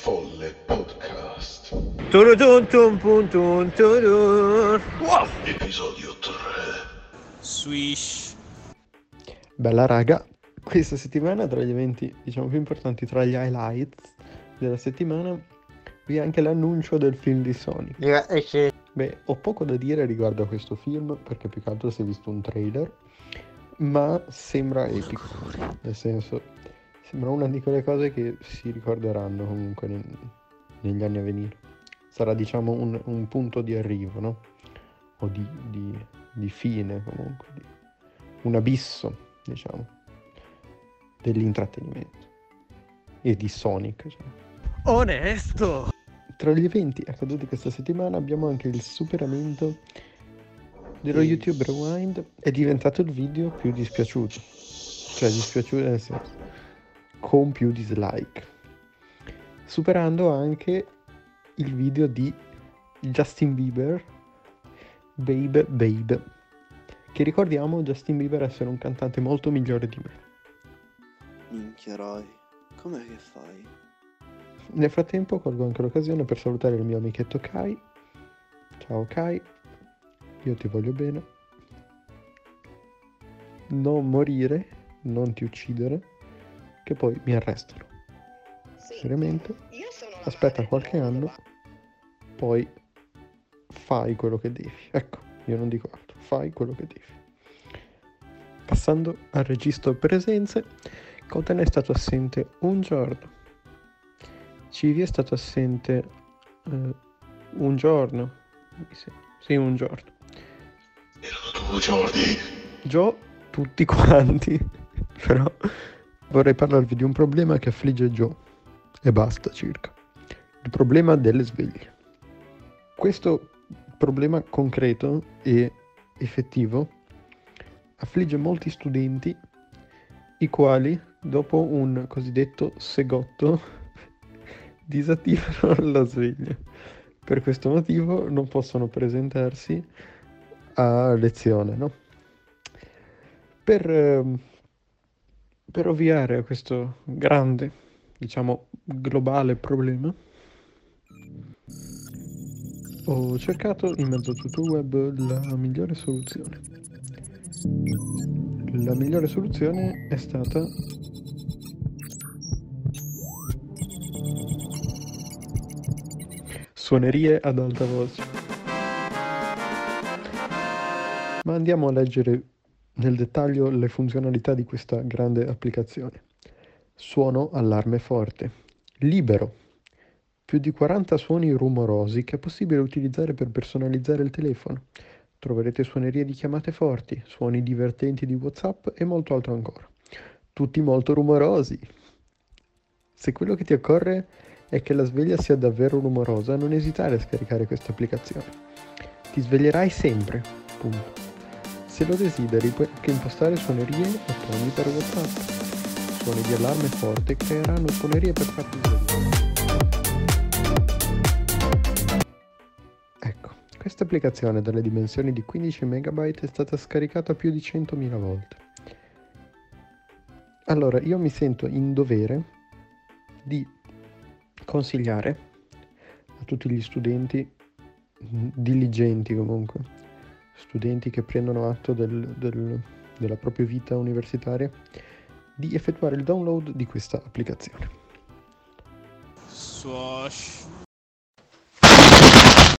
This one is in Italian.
Folle Podcast. Wow. Episodio 3. Swish. Bella raga, questa settimana tra gli eventi diciamo più importanti, tra gli highlights della settimana, vi è anche l'annuncio del film di Sonic. Beh, ho poco da dire riguardo a questo film perché più che altro si è visto un trailer, ma sembra epico, nel senso sembra una di quelle cose che si ricorderanno comunque nel- negli anni a venire. Sarà diciamo un, un punto di arrivo, no? O di, di- di fine comunque, di- un abisso, diciamo, dell'intrattenimento e di Sonic. cioè. Onesto. Tra gli eventi accaduti questa settimana abbiamo anche il superamento dello YouTube Rewind. È diventato il video più dispiaciuto. Cioè dispiaciuto nel senso con più dislike. Superando anche il video di Justin Bieber, Babe Babe. Che ricordiamo Justin Bieber essere un cantante molto migliore di me. Minchia Roy, com'è che fai? Nel frattempo colgo anche l'occasione per salutare il mio amichetto Kai. Ciao Kai, io ti voglio bene. Non morire, non ti uccidere, che poi mi arrestano. Seriamente, aspetta qualche anno, poi fai quello che devi. Ecco, io non dico altro, fai quello che devi. Passando al registro presenze, Coten è stato assente un giorno. Civi è stato assente eh, un giorno. Sì, un giorno. Erano due giorni. Gio, tutti quanti. Però vorrei parlarvi di un problema che affligge Joe. E basta circa. Il problema delle sveglie. Questo problema concreto e effettivo affligge molti studenti i quali, dopo un cosiddetto segotto, disattivano la sveglia. Per questo motivo non possono presentarsi a lezione, no? Per, ehm, per ovviare a questo grande, diciamo, globale problema, ho cercato in mezzo a tutto il web la migliore soluzione. La migliore soluzione è stata suonerie ad alta voce. Ma andiamo a leggere nel dettaglio le funzionalità di questa grande applicazione. Suono allarme forte. Libero. Più di 40 suoni rumorosi che è possibile utilizzare per personalizzare il telefono. Troverete suonerie di chiamate forti, suoni divertenti di WhatsApp e molto altro ancora. Tutti molto rumorosi. Se quello che ti occorre è che la sveglia sia davvero rumorosa, non esitare a scaricare questa applicazione. Ti sveglierai sempre. Punto. Se lo desideri, puoi anche impostare suonerie e toni per WhatsApp. Suoni di allarme forte creeranno suonerie per farti svegliare. Ecco, questa applicazione dalle dimensioni di 15 MB è stata scaricata più di 100.000 volte. Allora, io mi sento in dovere di consigliare a tutti gli studenti diligenti comunque, studenti che prendono atto del- del- della propria vita universitaria, di effettuare il download di questa applicazione. Swash.